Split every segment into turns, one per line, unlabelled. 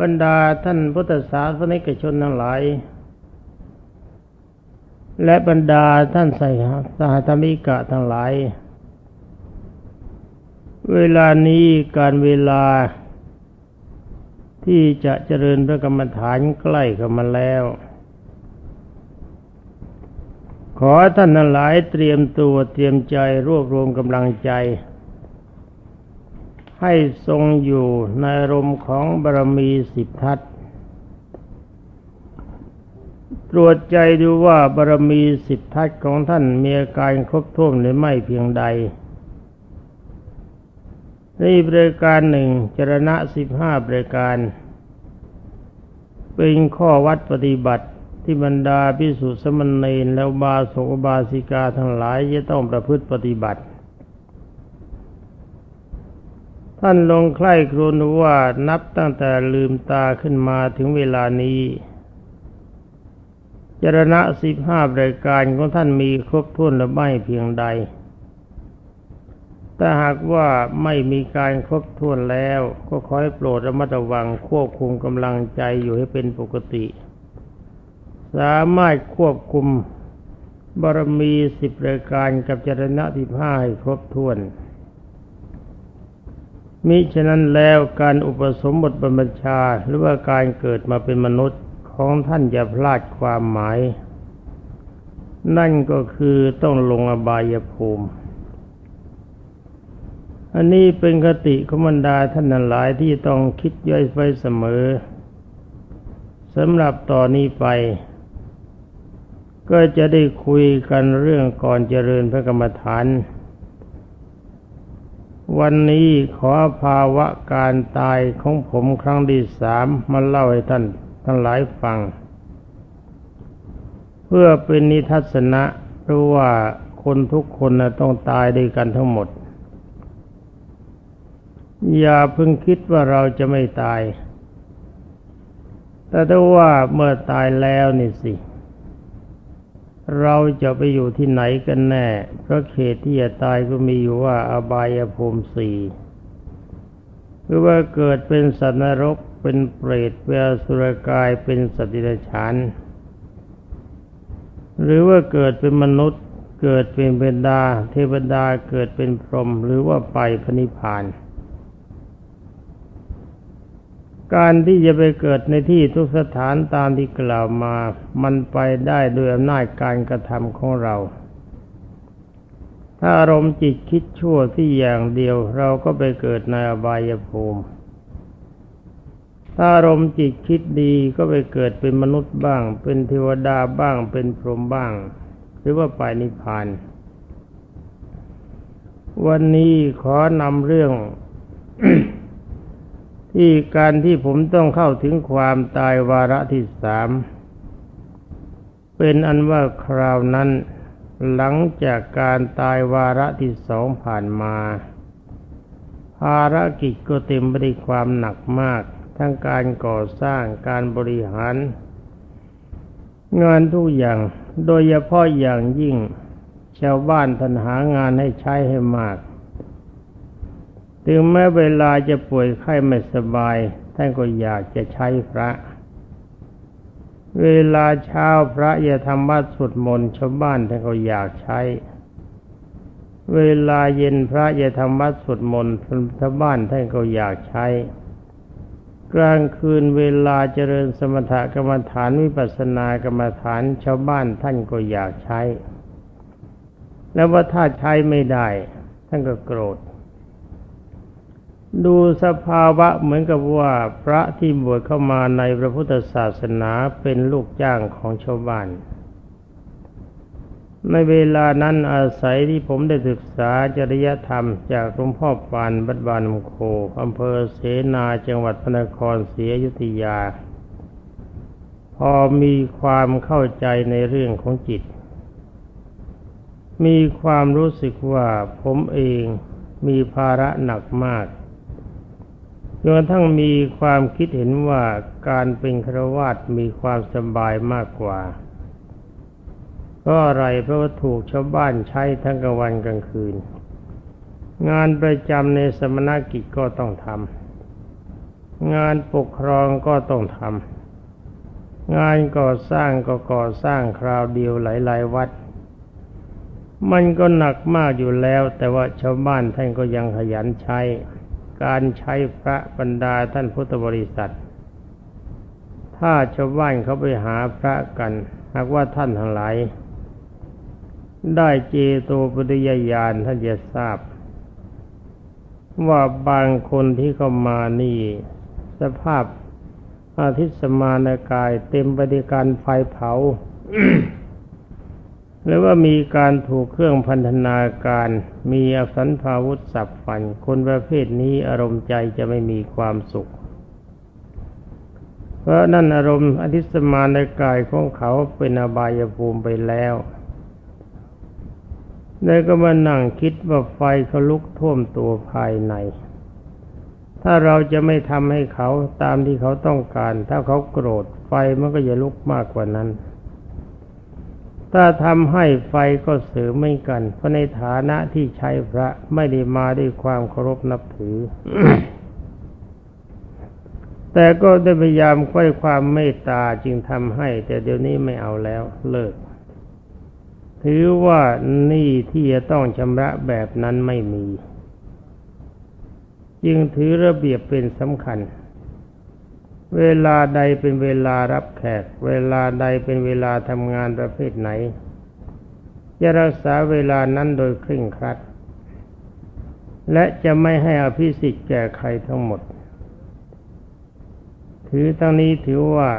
บรรดาท่านพุทธศาสนิกชนทั้งหลาย และบรรดาท่านใส่สหธรรมิกะทั้งหลาย เวลานี้การเวลาที่จะเจริญพระกรรมฐานใกล้เข้ามาแล้ว ขอท่านทั้งหลายเตรียมตัวเตรียมใจรวบรวมกำลังใจ ให้ทรงอยู่ในรมของบารมีสิบทัศตรวจใจดูว่าบารมีสิบทัศของท่านมีอาการครบถ้วนหรือไม่เพียงใดนี่บริการหนึ่งจรณะสิบห้าบริการ เป็นข้อวัดปฏิบัติที่บรรดาพิสุสมณเณรและบาสกบาสิกาทั้งหลายจะต้องประพฤติปฏิบัติ ท่านลงใคร่ครวญว่านับตั้งแต่ลืมตาขึ้นมาถึงเวลานี้จรณะสิบห้ารายการของท่านมีครบถ้วนหรือไม่เพียงใด แต่หากว่าไม่มีการครบถ้วนแล้วก็ขอให้โปรดระมัดระวังควบคุมกำลังใจอยู่ให้เป็นปกติ สามารถควบคุมบารมีสิบรายการกับจรณะที่ห้าให้ครบถ้วน มิฉะนั้นแล้วการอุปสมบทบรรพชาหรือว่าการเกิดมาเป็นมนุษย์ของท่านอย่าพลาดความหมาย นั่นก็คือต้องลงอบายภูมิ อันนี้เป็นคติขมันดาท่านนันหลายที่ต้องคิดย่อยไว้เสมอสำหรับต่อนนี้ไป ก็จะได้คุยกันเรื่องก่อนเจริญพระกรรมฐาน วันนี้ขอภาวะการตายของผมครั้งที่สามมาเล่าให้ท่านทั้งหลายฟัง เพื่อเป็นนิทัศนะราะว่าคนทุกคนนะต้องตายด้วยกันทั้งหมด อย่าเพิ่งคิดว่าเราจะไม่ตาย แต่ถ้าว่าเมื่อตายแล้วนี่สิเเราจะไปอยู่ที่ไหนกันแน่ เพราะเขตที่จะตายก็มีอยู่ว่าอบายภูมิสี่หรือว่าเกิดเป็นสัตว์นรก เป็นเปรต เป็นสุรกาย เป็นสัตว์ดิฉานหรือว่าเกิดเป็นมนุษย์ เกิดเป็นเบญดา เทวดา เกิดเป็นพรหม หรือว่าไปพนิพพาน การที่จะไปเกิดในที่ทุกสถานตามที่กล่าวมา มันไปได้ด้วยอำนาจการกระทำของเรา ถ้าอารมณ์จิตคิดชั่วที่อย่างเดียวเราก็ไปเกิดในอบายภูมิ ถ้าอารมณ์จิตคิดดีก็ไปเกิดเป็นมนุษย์บ้าง เป็นเทวดาบ้าง เป็นพรหมบ้าง หรือว่าไปนิพพาน วันนี้ขอนำเรื่อง ที่การที่ผมต้องเข้าถึงความตายวาระที่สาม เป็นอันว่าคราวนั้น หลังจากการตายวาระที่สองผ่านมา ภารกิจก็เต็มไปด้วยความหนักมาก ทั้งการก่อสร้างการบริหาร งานทุกอย่างโดยเฉพาะอย่างยิ่งชาวบ้านทันหางานให้ใช้ให้มาก ถึงแม้เวลาจะป่วยไข้ไม่สบาย ท่านก็อยากจะใช้พระ เวลาเช้าพระอย่าทำวัดสวดมนต์ชาวบ้านท่านก็อยากใช้ เวลาเย็นพระอย่าทำวัดสวดมนต์ชาวบ้านท่านก็อยากใช้ กลางคืนเวลาเจริญสมถกรรมฐานวิปัสสนากรรมฐานชาวบ้านท่านก็อยากใช้ แล้วว่าถ้าใช้ไม่ได้ ท่านก็โกรธ ดูสภาวะเหมือนกับว่าพระที่บวชเข้ามาในพระพุทธศาสนาเป็นลูกจ้างของชาวบ้าน ในเวลานั้นอาศัยที่ผมได้ศึกษาจริยธรรมจากหลวงพ่อปานบัดบานมโคอำเภอเสนาจังหวัดพระนครศรีอยุธยา พอมีความเข้าใจในเรื่องของจิต มีความรู้สึกว่าผมเองมีภาระหนักมาก จนทั้งมีความคิดเห็นว่าการเป็นครวาตมีความสบายมากกว่าเพราะอะไรเพราะว่าถูกชาวบ้านใช้ทั้งกลางวันกลางคืน งานประจำในสมณกิจก็ต้องทำงานปกครองก็ต้องทำงานก่อสร้างก็ก่อสร้างคราวเดียวหลาย ๆ วัด มันก็หนักมากอยู่แล้ว แต่ว่าชาวบ้านท่านก็ยังขยันใช้ การใช้พระบรรดาท่านพุทธบริษัท ถ้าชาวบ้านเขาไปหาพระกันหากว่าท่านทั้งหลาย ได้เจโตปฏิยญาณท่านจะทราบ ว่าบางคนที่เข้ามานี่ สภาพอาทิตย์สมานกายเต็มไปด้วยการไฟเผา หรือว่ามีการถูกเครื่องพันธนาการ มีอสันพาวุธสับฟัน คนประเภทนี้อารมณ์ใจจะไม่มีความสุข เพราะนั่นอารมณ์อธิสมานในกายของเขาเป็นอบายภูมิไปแล้วเลยก็มานั่งคิดว่าไฟเขาลุกท่วมตัวภายใน ถ้าเราจะไม่ทำให้เขาตามที่เขาต้องการ ถ้าเขาโกรธไฟมันก็จะลุกมากกว่านั้น ถ้าทำให้ไฟก็เสือไม่กัน เพราะในฐานะที่ใช้พระไม่ได้มาด้วยความเคารพนับถือ แต่ก็ได้พยายามค่อยความเมตตาจึงทำให้ แต่เดี๋ยวนี้ไม่เอาแล้วเลิก ถือว่านี่ที่จะต้องชำระแบบนั้นไม่มี จึงถือระเบียบเป็นสำคัญ เวลาใดเป็นเวลารับแขก เวลาใดเป็นเวลาทำงานประเภทไหน จะรักษาเวลานั้นโดยเคร่งครัด และจะไม่ให้อภิสิทธิ์แก่ใครทั้งหมด ถือตั้งนี้ถือว่า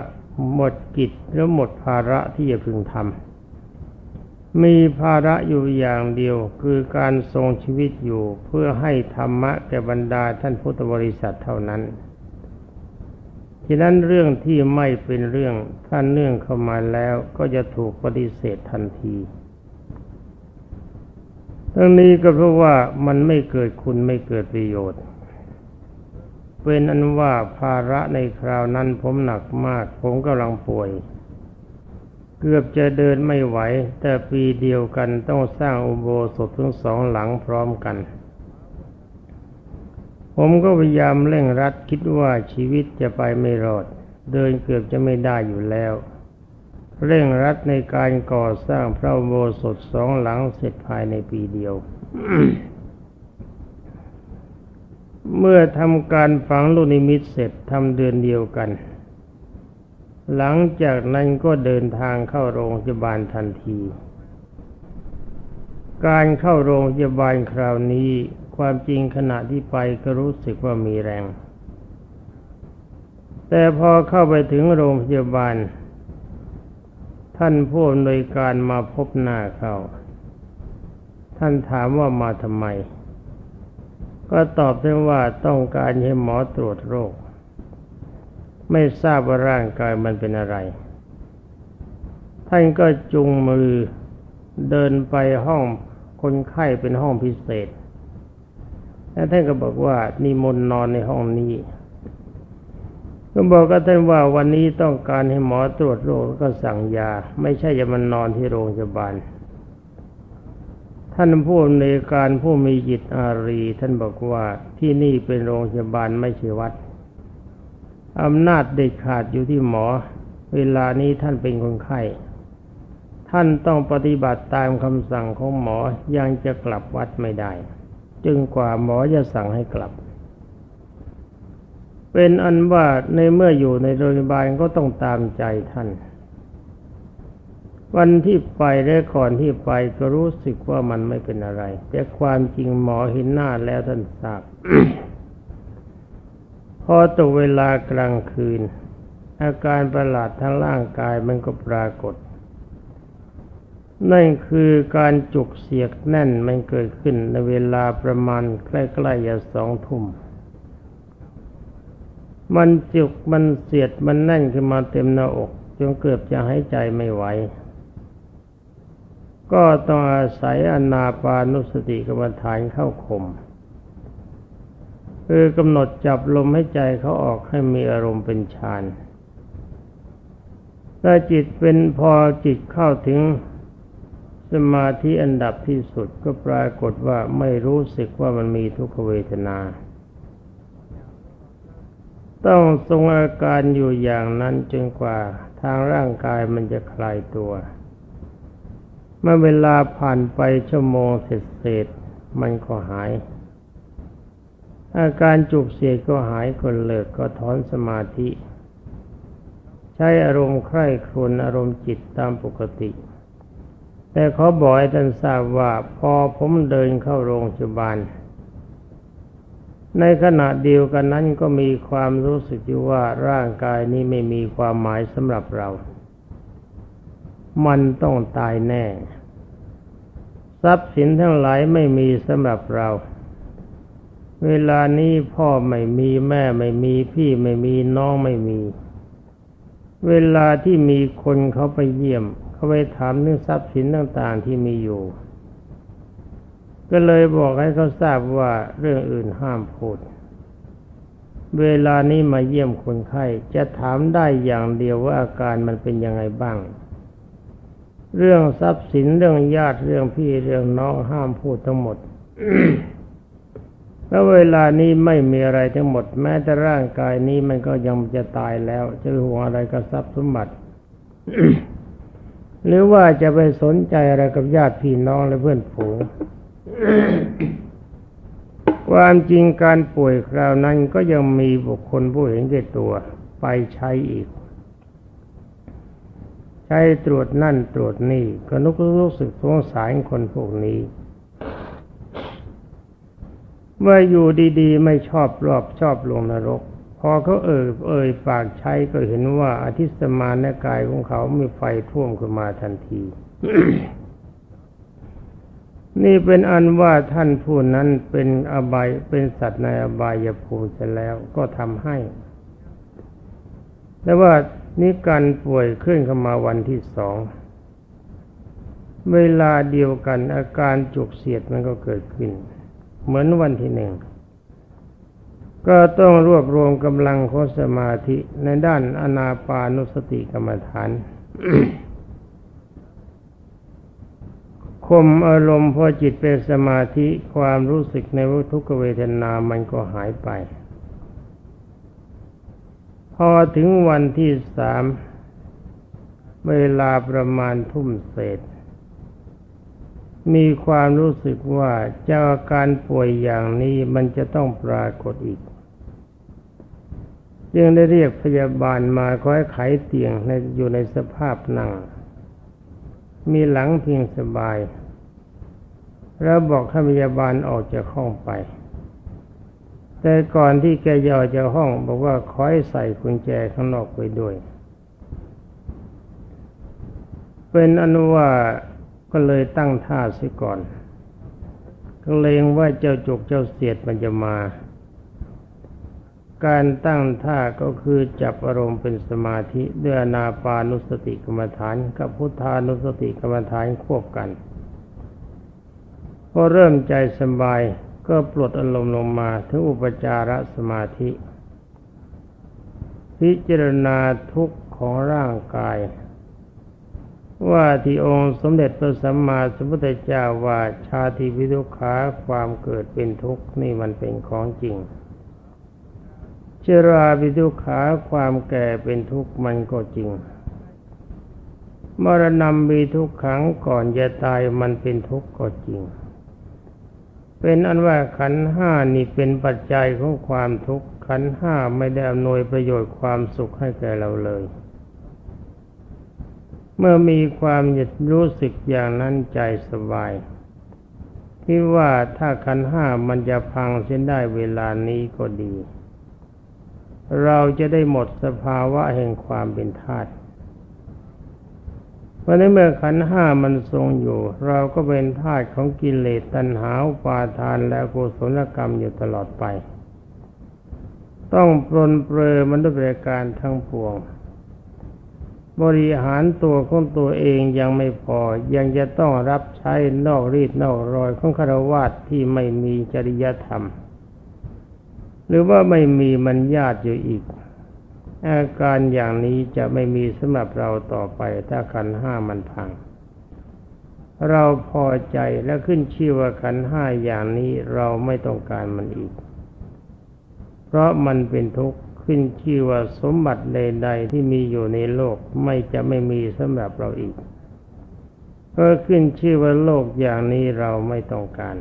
หมดกิจหรือหมดภาระที่จะพึงทำ มีภาระอยู่อย่างเดียวคือการทรงชีวิตอยู่เพื่อให้ธรรมะแก่บรรดาท่านพุทธบริษัทเท่านั้น ฉะนั้นเรื่องที่ไม่เป็นเรื่องท่าเนื่องเข้ามาแล้วก็จะถูกปฏิเสธทันทีทั้งนี้ก็เพราะว่ามันไม่เกิดคุณไม่เกิดประโยชน์ เป็นอันว่าภาระในคราวนั้นผมหนักมาก ผมกำลังป่วย เกือบจะเดินไม่ไหว แต่ปีเดียวกันต้องสร้างอุโบสถทั้งสองหลังพร้อมกัน ผมก็พยายามเร่งรัดคิดว่าชีวิตจะไปไม่รอด เดินเกือบจะไม่ได้อยู่แล้ว เร่งรัดในการก่อสร้างพระโบสถสองหลังเสร็จภายในปีเดียว เมื่อทำการฝังลูกนิมิตเสร็จทำเดือนเดียวกัน หลังจากนั้นก็เดินทางเข้าโรงพยาบาลทันที การเข้าโรงพยาบาลคราวนี้ ความจริงขณะที่ไปก็รู้สึกว่ามีแรง แต่พอเข้าไปถึงโรงพยาบาล ท่านผู้อำนวยการมาพบหน้าเขาท่านถามว่ามาทำไม ก็ตอบได้ว่าต้องการให้หมอตรวจโรค ไม่ทราบว่าร่างกายมันเป็นอะไร ท่านก็จุงมือเดินไปห้องคนไข้เป็นห้องพิเศษ แล้วท่านก็บอกว่านิมนต์นอนในห้องนี้ก็บอกกับท่านว่าวันนี้ต้องการให้หมอตรวจโรคก็สั่งยา ไม่ใช่จะมันนอนที่โรงพยาบาล ท่านผู้ในการผู้มีจิตอารี ท่านบอกว่าที่นี่เป็นโรงพยาบาลไม่ใช่วัดอำนาจเด็ดขาดอยู่ที่หมอ เวลานี้ท่านเป็นคนไข้ ท่านต้องปฏิบัติตามคำสั่งของหมอยังจะกลับวัดไม่ได้ จึงกว่าหมอจะสั่งให้กลับ เป็นอันว่าในเมื่ออยู่ในโรงพยาบาลก็ต้องตามใจท่าน วันที่ไปและก่อนที่ไปก็รู้สึกว่ามันไม่เป็นอะไร แต่ความจริงหมอเห็นหน้าแล้วท่านทราบพอตกเวลากลางคืน อาการประหลาดทางร่างกายมันก็ปรากฏ นั่นคือการจุกเสียกแน่นมันเกิดขึ้นในเวลาประมาณใกล้ๆจะสองทุ่ม มันจุกมันเสียดมันแน่นขึ้นมาเต็มหน้าอกจนเกือบจะหายใจไม่ไหว ก็ต้องอาศัยอนาปานุสติกรรมฐานเข้าข่มคือกำหนดจับลมให้ใจเขาออกให้มีอารมณ์เป็นฌานถ้าจิตเป็นพอจิตเข้าถึง สมาธิอันดับที่สุดก็ปรากฏว่าไม่รู้สึกว่ามันมีทุกขเวทนา ต้องทรงอาการอยู่อย่างนั้นจนกว่าทางร่างกายมันจะคลายตัว เมื่อเวลาผ่านไปชั่วโมงเสร็จเสร็จมันก็หาย อาการจุกเสียก็หายก็เลิกก็ถอนสมาธิ ใช้อารมณ์ใคร่ครวญอารมณ์จิตตามปกติ แต่เขาบอกให้ท่านทราบว่าพอผมเดินเข้าโรงพยาบาล ในขณะเดียวกันนั้นก็มีความรู้สึกอยู่ว่าร่างกายนี้ไม่มีความหมายสำหรับเรา มันต้องตายแน่ ทรัพย์สินทั้งหลายไม่มีสำหรับเรา เวลานี้พ่อไม่มีแม่ไม่มีพี่ไม่มีน้องไม่มี เวลาที่มีคนเขาไปเยี่ยม เขาไปถามเรื่องทรัพย์สินต่างๆที่มีอยู่ ก็เลยบอกให้เขาทราบว่าเรื่องอื่นห้ามพูด เวลานี้มาเยี่ยมคนไข้จะถามได้อย่างเดียวว่าอาการมันเป็นยังไงบ้าง เรื่องทรัพย์สินเรื่องญาติเรื่องพี่เรื่องน้องห้ามพูดทั้งหมดแล้วเวลานี้ไม่มีอะไรทั้งหมด แม้แต่ร่างกายนี้มันก็ยังจะตายแล้ว จะห่วงอะไรกับทรัพย์สมบัติ หรือว่าจะไปสนใจอะไรกับญาติพี่น้องและเพื่อนฝูงความจริงการป่วยคราวนั้นก็ยังมีบุคคลผู้เห็นแก่ตัว ไปใช้อีก ใช้ตรวจนั่นตรวจนี่ก็นุกรู้สึกสงสารคนพวกนี้ เมื่ออยู่ดีๆ ไม่ชอบรอบชอบลงนรก พอเขาเอ่ยเอ่ยปากใช้ก็เห็นว่าอาทิสมานในกายของเขามีไฟท่วมขึ้นมาทันที นี่เป็นอันว่าท่านผู้นั้นเป็นอบายเป็นสัตว์ในอบายภูมิเสร็จแล้วก็ทำให้ แต่ว่านี่การป่วยขึ้นเข้ามาวันที่สอง เวลาเดียวกันอาการจุกเสียดมันก็เกิดขึ้น เหมือนวันที่หนึ่ง ก็ต้องรวบรวมกำลังของสมาธิในด้านอนาปานุสติกรรมฐานข่มอารมณ์พอจิตเป็นสมาธิความรู้สึกในวัทุกเวทนามันก็หายไป พอถึงวันที่สามเวลาประมาณทุ่มเศษ มีความรู้สึกว่าเจ้าอาการป่วยอย่างนี้มันจะต้องปรากฏอีก จึงได้เรียกพยาบาลมาคอยไขเตียงในอยู่ในสภาพนั่ง มีหลังเพียงสบาย แล้วบอกให้พยาบาลออกจากห้องไป แต่ก่อนที่แกยอจากห้อง บอกว่าขอให้ใส่กุญแจข้างนอกไปด้วย เป็นอนุว่าก็เลยตั้งท่าเสียก่อนก็เลงว่าเจ้าจุกเจ้าเสียดมันจะมา การตั้งท่าก็คือจับอารมณ์เป็นสมาธิด้วยนาปานุสติกรรมฐานกับพุทธานุสติกรรมฐานควบกัน พอเริ่มใจสบายก็ปลดอารมณ์ลงมาถึงอุปจารสมาธิ พิจารณาทุกข์ของร่างกาย ว่าที่องค์สมเด็จพระสัมมาสัมพุทธเจ้าว่าชาติวิทุขาความเกิดเป็นทุกข์นี่มันเป็นของจริง ชราวิทุขาความแก่เป็นทุกข์มันก็จริง มรณะมีทุกขังก่อนจะตายมันเป็นทุกข์ก็จริง เป็นอันว่าขันห้านี่เป็นปัจจัยของความทุกข์ขันห้าไม่ได้อำนวยประโยชน์ความสุขให้แก่เราเลย เมื่อมีความรู้สึกอย่างนั้นใจสบายที่ว่าถ้าขันห้ามันจะพังเส้นได้เวลานี้ก็ดี เราจะได้หมดสภาวะแห่งความเป็นธาตุเพราะในเมื่อขันห้ามันทรงอยู่ เราก็เป็นธาตุของกิเลสตัณหาปาทานและกุศลกรรมอยู่ตลอดไป ต้องปรนเปรอมันด้วยประการทั้งปวง บริหารตัวของตัวเองยังไม่พอ ยังจะต้องรับใช้นอกรีดนอกรอยของคารวะที่ไม่มีจริยธรรม รือว่าไม่มีมันญาติอยู่อีก อาการอย่างนี้จะไม่มีสำหรับเราต่อไปถ้าขันห้ามันพัง เราพอใจและขึ้นชื่อว่าขันห้าอย่างนี้เราไม่ต้องการมันอีก เพราะมันเป็นทุกข์ขึ้นชื่อว่าสมบัติใด ๆ ที่มีอยู่ในโลกไม่จะไม่มีสำหรับเราอีกก็ขึ้นชื่อว่าโลกอย่างนี้เราไม่ต้องการ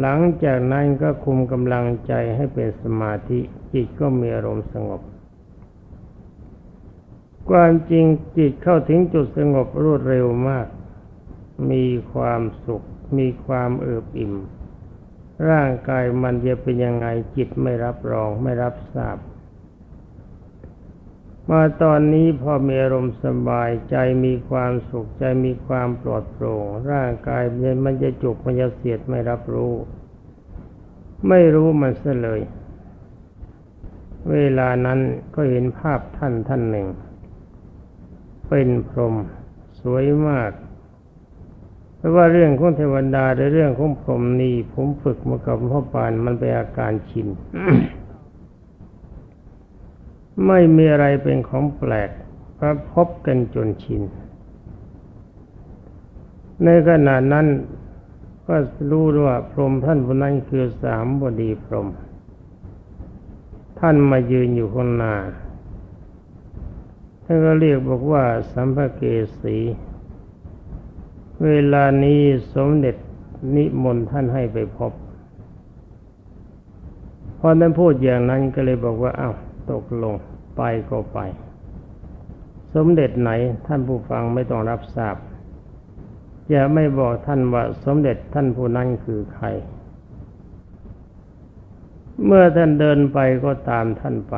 หลังจากนั้นก็คุมกำลังใจให้เป็นสมาธิจิตก็มีอารมณ์สงบ ความจริงจิตเข้าถึงจุดสงบรวดเร็วมาก มีความสุข มีความเอิบอิ่ม ร่างกายมันจะเป็นยังไงจิตไม่รับรองไม่รับทราบ มาตอนนี้พอมีอารมณ์สบายใจมีความสุขใจมีความปลอดโปร่ง ร่างกายมันจะจุกมันจะเสียดไม่รับรู้ ไม่รู้มันเสเลย เวลานั้นก็เห็นภาพท่านท่านหนึ่ง เป็นพรหมสวยมากเพราะว่าเรื่องของเทวดาในเรื่องของพรหมนี่ผมฝึกมากับพ่อปานมันเป็นอาการชิน ไม่มีอะไรเป็นของแปลกเพราะพบกันจนชิน ในขณะนั้นก็รู้ว่าพรหมท่านผู้นั้นคือสามบดีพรหมท่านมายืนอยู่ข้างหน้าท่านก็เรียกบอกว่า สัมภเกสี เวลานี้สมเด็จนิมนต์ท่านให้ไปพบพอท่านพูดอย่างนั้นก็เลยบอกว่าอา้าว ตกลงไปก็ไป สมเด็จไหนท่านผู้ฟังไม่ต้องรับทราบอย่าไม่บอกท่านว่าสมเด็จท่านผู้นั้นคือใคร เมื่อท่านเดินไปก็ตามท่านไป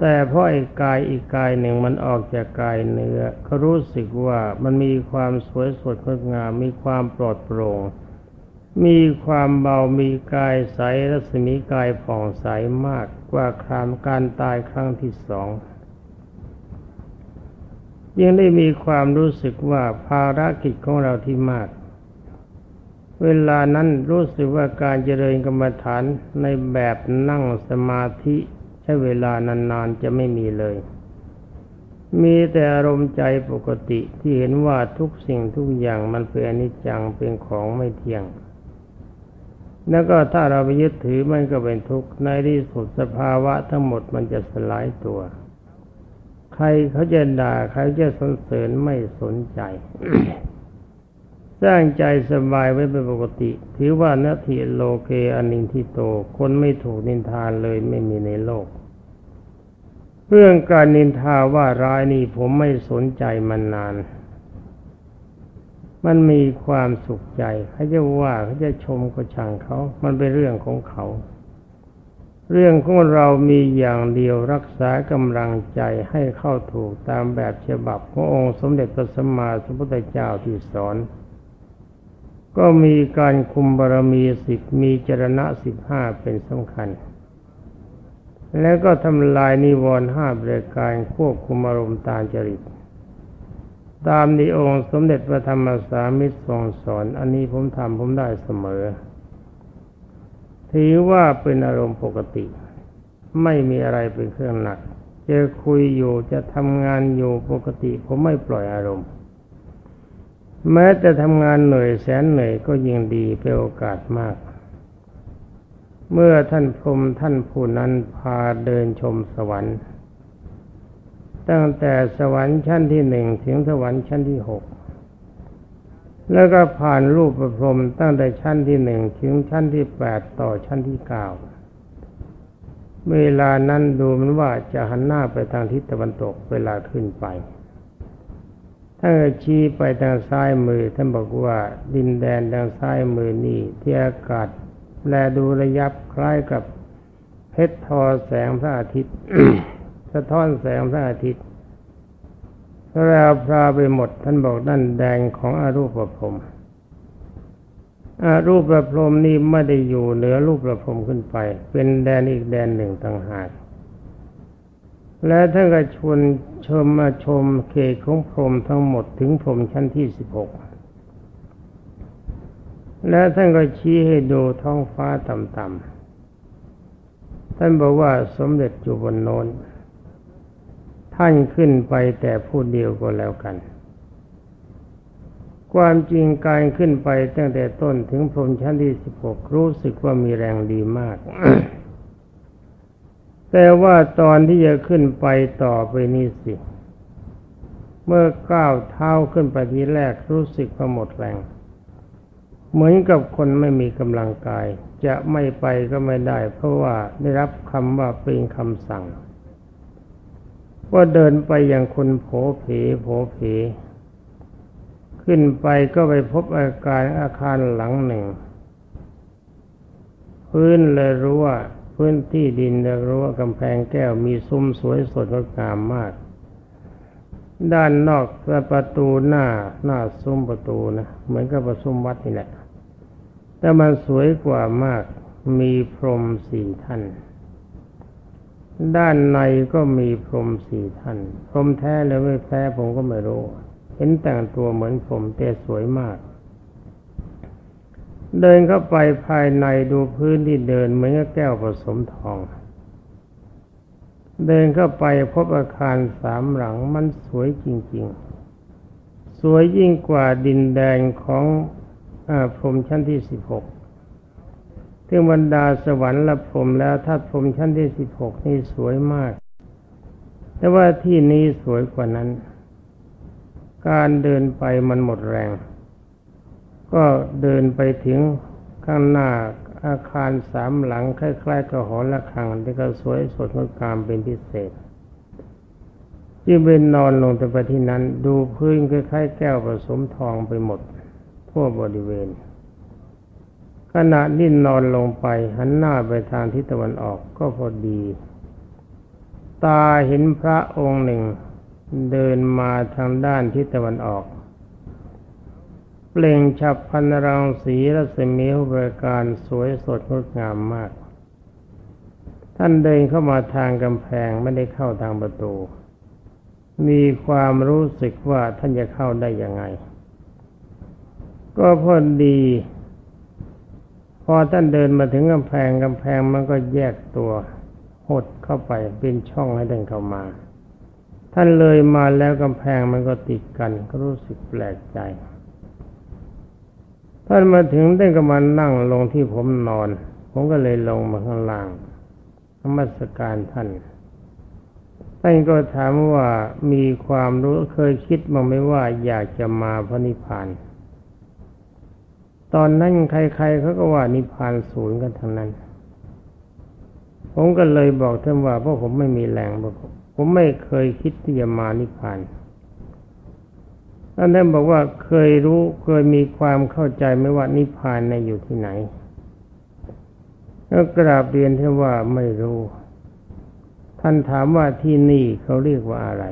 แต่พราะไอ้กายอีกกายหนึ่งมันออกจากกายเนื้อเขารู้สึกว่ามันมีความสวยสดงดงามมีความปลอดโปร่ง มีความเบามีกายใสรัศมีกายผ่องใสมากกว่าครามการตายครั้งที่สองยังได้มีความรู้สึกว่าภารกิจของเราที่มาก เวลานั้นรู้สึกว่าการเจริญกรรมฐานในแบบนั่งสมาธิใช้เวลานานๆจะไม่มีเลย มีแต่อารมณ์ใจปกติที่เห็นว่าทุกสิ่งทุกอย่างมันเป็นอนิจจังเป็นของไม่เที่ยง แล้วก็ถ้าเราไปยึดถือมันก็เป็นทุกข์ในที่สุดสภาวะทั้งหมดมันจะสลายตัว ใครเขาจะด่าใครจะสนเสริญไม่สนใจ สร้างใจสบายไว้เป็นปกติ ถือว่านาทีโลเกอนินทิโต คนไม่ถูกนินทานเลยไม่มีในโลก เรื่องการนินทาว่าร้ายนี่ผมไม่สนใจมานาน มันมีความสุขใจเขาจะว่าเขาจะชมก็ช่างเขา มันเป็นเรื่องของเขา เรื่องของเรามีอย่างเดียวรักษากำลังใจให้เข้าถูกตามแบบฉบับขององค์สมเด็จพระสัมมาสัมพุทธเจ้าที่สอน ก็มีการคุมบารมีสิบมีจรณะสิบห้าเป็นสำคัญ แล้วก็ทำลายนิวรณ์ห้าบริการควบคุมอารมณ์ตามจริต ตามที่องค์สมเด็จพระธรรมสามิตรทรงสอน อันนี้ผมทำผมได้เสมอ ถือว่าเป็นอารมณ์ปกติ ไม่มีอะไรเป็นเครื่องหนัก จะคุยอยู่จะทำงานอยู่ปกติ ผมไม่ปล่อยอารมณ์ แม้แต่ทำงานเหนื่อยแสนเหนื่อยก็ยิ่งดีเป็นโอกาสมาก เมื่อท่านพรมท่านผู้นั้นพาเดินชมสวรรค์ ตั้งแต่สวรรค์ชั้นที่หนึ่งถึงสวรรค์ชั้นที่หกแล้วก็ผ่านรูปประพรมตั้งแต่ชั้นที่หนึ่งถึงชั้นที่แปดต่อชั้นที่เก้าเวลานั้นดูมันว่าจะหันหน้าไปทางทิศตะวันตกเวลาขึ้นไปถ้าชี้ไปทางซ้ายมือท่านบอกว่าดินแดนทางซ้ายมือนี่ที่อากาศแลดูระยับคล้ายกับเพชรทอแสงพระอาทิตย์ สะท้อนแสงพระอาทิตย์แรวพราไปหมดท่านบอกนั่นแดงของอรูปประพรมอรูปประพรมนี่ไม่ได้อยู่เหนือรูปประพรมขึ้นไป เป็นแดนอีกแดนหนึ่งต่างหากและท่านก็ชวนชมมาชมเขตของพรมทั้งหมดถึงพรมชั้นที่สิบหกและท่านก็ชี้ให้ดูท้องฟ้าต่ำๆท่านบอกว่าสมเด็จอยู่บนโน้น ท่านขึ้นไปแต่ผู้เดียวก็แล้วกัน ความจริงการขึ้นไปตั้งแต่ต้นถึงพรมชั้นที่สิบหกรู้สึกว่ามีแรงดีมาก แต่ว่าตอนที่จะขึ้นไปต่อไปนี่สิ เมื่อก้าวเท้าขึ้นไปทีแรกรู้สึกว่าหมดแรง เหมือนกับคนไม่มีกำลังกาย จะไม่ไปก็ไม่ได้ เพราะว่าได้รับคำว่าเป็นคำสั่ง ว่าเดินไปอย่างคนโผเพโผเพขึ้นไปก็ไปพบอาการอาคารหลังหนึ่ง พื้นเลยรู้ว่าพื้นที่ดินเลยรู้ว่ากำแพงแก้วมีซุ้มสวยสดงดงามมาก ด้านนอกประตูหน้าหน้าซุ้มประตูนะเหมือนกับประซุ้มวัดนี่แหละแต่มันสวยกว่ามากมีพรมสี่ท่าน ด้านในก็มีพรหมสี่ท่าน พรหมแท้หรือไม่แท้ผมก็ไม่รู้ เห็นแต่งตัวเหมือนพรหมแต่สวยมาก เดินเข้าไปภายในดูพื้นที่เดินเหมือนกแก้วผสมทอง เดินเข้าไปพบอาคารสามหลังมันสวยจริง ๆ สวยยิ่งกว่าดินแดงของอพรหมชั้นที่สิบหก ถึงบรรดาสวรรค์ละพรมแล้วถ้าพรมชั้นที่สิบหกนี่สวยมาก แต่ว่าที่นี้สวยกว่านั้น การเดินไปมันหมดแรง ก็เดินไปถึงข้างหน้าอาคารสามหลังคล้ายๆกับหอระฆังที่ก็สวยสดงดงามเป็นพิเศษยิ่งเป็นนอนลงแต่ไปที่นั้น ดูพื้นคล้ายๆแก้วผสมทองไปหมดทั่วบริเวณ ขณะนิ่นนอนลงไป หันหน้าไปทางทิศตะวันออกก็พอดี ตาเห็นพระองค์หนึ่ง เดินมาทางด้านทิศตะวันออก เปล่งฉับพันรังสีรัศมีบริการสวยสดงดงามมาก ท่านเดินเข้ามาทางกำแพงไม่ได้เข้าทางประตู มีความรู้สึกว่าท่านจะเข้าได้ยังไง ก็พอดี พอท่านเดินมาถึงกำแพงกำแพงมันก็แยกตัวหดเข้าไปเป็นช่องให้ท่านเข้ามา ท่านเลยมาแล้วกำแพงมันก็ติดกัน ก็รู้สึกแปลกใจ ท่านมาถึงได้ก็มานั่งลงที่ผมนอน ผมก็เลยลงมาข้างล่างธรรมสการท่านท่านก็ถามว่ามีความรู้เคยคิดมั้งไหมว่าอยากจะมาพระนิพพาน ตอนนั้นใครๆเขาก็ว่านิพพานศูนย์กันทั้งนั้น ผมก็เลยบอกท่านว่าเพราะผมไม่มีแรงบอกผมไม่เคยคิดที่จะมานิพพานท่านท่านบอกว่าเคยรู้เคยมีความเข้าใจไหมว่านิพพานในอยู่ที่ไหนก็กราบเรียนท่านว่าไม่รู้ ท่านถามว่าที่นี่เขาเรียกว่าอะไร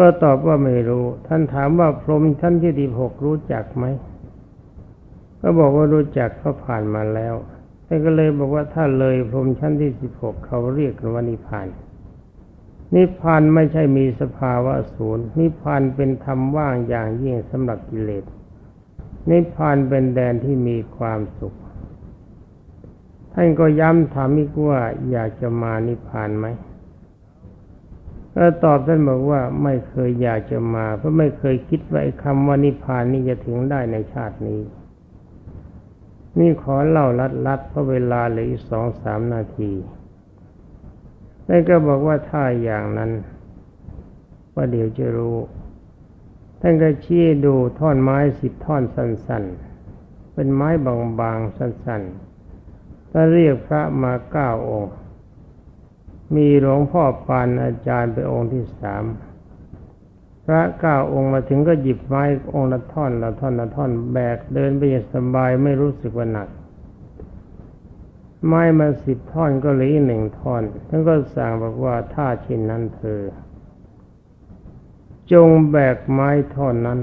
ก็ตอบว่าไม่รู้ ท่านถามว่าพรหมชั้นที่ดีหกรู้จักไหม ก็บอกว่ารู้จักเขาผ่านมาแล้วท่านก็เลยบอกว่าถ้าเลยพรหมชั้นที่สิบหกเขาเรียกว่านิพพาน นิพพานไม่ใช่มีสภาวะศูนย์ นิพพานเป็นธรรมว่างอย่างยิ่งสำหรับกิเลส นิพพานเป็นแดนที่มีความสุข ท่านก็ย้ำถามอีกว่าอยากจะมานิพพานไหม ก็ตอบท่านบอกว่าไม่เคยอยากจะมา เพราะไม่เคยคิดว่าคำว่านิพพานนี้จะถึงได้ในชาตินี้ นี่ขอเล่าลัดๆเพราะเวลาเหลืออีกสองสามนาทีท่านก็บอกว่าถ้าอย่างนั้นว่าเดี๋ยวจะรู้ ท่านก็ชี้ดูท่อนไม้สิบท่อนสั้น ๆ เป็นไม้บางๆสั้นๆถ้าเรียกพระมาเก้าองค์ มีหลวงพ่อปานอาจารย์เป็นองค์ที่สามพระเก้าองค์มาถึงก็หยิบไม้องค์ละท่อนละท่อนละท่อนแบกเดินไปอย่างสบายไม่รู้สึกว่าหนัก ไม้มาสิบท่อนก็เหลือหนึ่งท่อนท่านก็สั่งบอกว่าถ้าเช่นนั้นเธอ จงแบกไม้ท่อนนั้น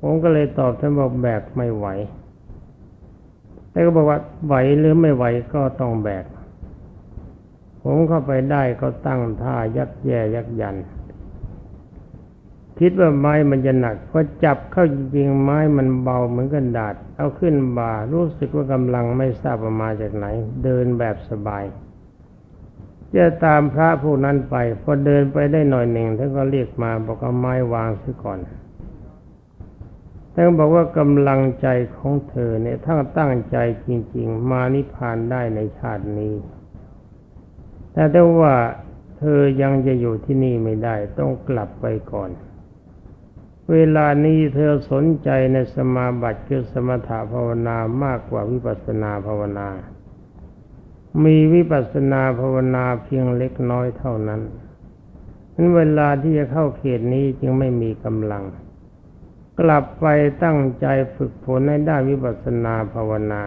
ผมก็เลยตอบท่านบอกแบกไม่ไหวแต่ก็บอกว่าไหวหรือไม่ไหวก็ต้องแบก ผมเข้าไปได้ก็ตั้งท่ายักแย่ยักยัน คิดว่าไม้มันจะหนักพอจับเข้าจริงๆไม้มันเบาเหมือนกันดาด เอาขึ้นบ่ารู้สึกว่ากำลังไม่ทราบมาจากไหน เดินแบบสบายจะตามพระผู้นั้นไป พอเดินไปได้หน่อยหนึ่งท่านก็เรียกมาบอกเอาไม้วางซะก่อนท่านบอกว่ากำลังใจของเธอเนี่ยถ้าตั้งใจจริง ๆ มานิพพานได้ในชาตินี้ แต่ถ้าว่าเธอยังจะอยู่ที่นี่ไม่ได้ต้องกลับไปก่อน เวลานี้เธอสนใจในสมาบัติคือสมถะภาวนามากกว่าวิปัสสนาภาวนา มีวิปัสสนาภาวนาเพียงเล็กน้อยเท่านั้นนั้นเวลาที่จะเข้าเขตนี้จึงไม่มีกำลัง กลับไปตั้งใจฝึกฝนในด้านวิปัสสนาภาวนา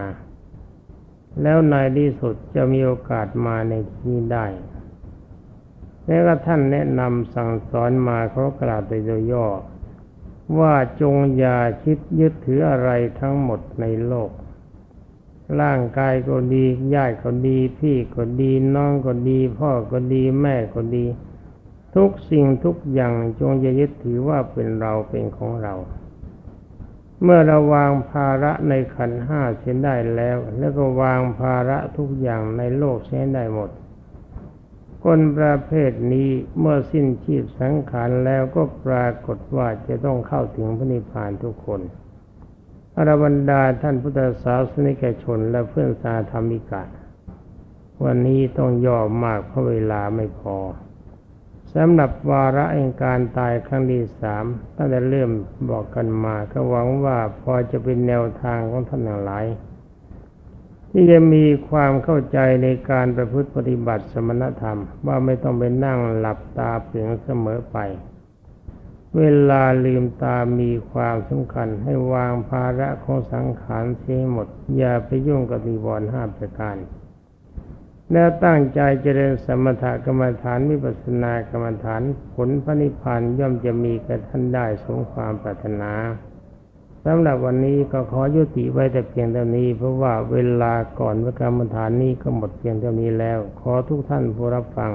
แล้วในที่สุดจะมีโอกาสมาในที่นี้ได้ แล้วก็ท่านแนะนำสั่งสอนมาเขากล่าวโดยย่อว่าจงอย่าคิดยึดถืออะไรทั้งหมดในโลก ร่างกายก็ดีญาติก็ดี พี่ก็ดีน้องก็ดี พ่อก็ดีแม่ก็ดี ทุกสิ่งทุกอย่างจงอย่ายึดถือว่าเป็นเราเป็นของเรา เมื่อเราวางภาระในขันห้าเสียได้แล้ว แล้วก็วางภาระทุกอย่างในโลกเสียได้หมด คนประเภทนี้เมื่อสิ้นชีพสังขารแล้วก็ปรากฏว่าจะต้องเข้าถึงพระนิพพานทุกคนอรบรรดาท่านพุทธศาสนิกชนและเพื่อนสาธรรมิกาวันนี้ต้องย่อมากเพราะเวลาไม่พอ สำหรับวาระแห่งการตายครั้งที่สามตั้งแต่เริ่มบอกกันมาก็หวังว่าพอจะเป็นแนวทางของท่านทั้งหลาย ที่จะมีความเข้าใจในการประพฤติปฏิบัติสมณธรรม ว่าไม่ต้องไปนั่งหลับตาเพียงเสมอไป เวลาลืมตามีความสำคัญให้วางภาระของสังขารเสียหมด อย่าไปยุ่งกับนิวรณ์ห้าประการ แล้วตั้งใจเจริญสมถกรรมฐานวิปัสสนากรรมฐานผลพระนิพพานย่อมจะมีแก่ท่านได้สมความปรารถนาสำหรับวันนี้ก็ขอยุติไว้แต่เพียงเท่านี้ เพราะว่าเวลาก่อนวิกรรมฐานนี้ก็หมดเพียงเท่านี้แล้ว ขอทุกท่านผู้รับฟัง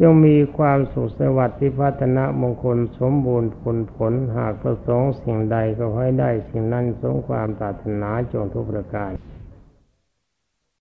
จงมีความสุขสวัสดิ์ที่พัฒนามงคลสมบูรณ์ผลผลหากประสงค์สิ่งใดก็ให้ได้สิ่งนั้นสมความปรารถนาจงทุกประการ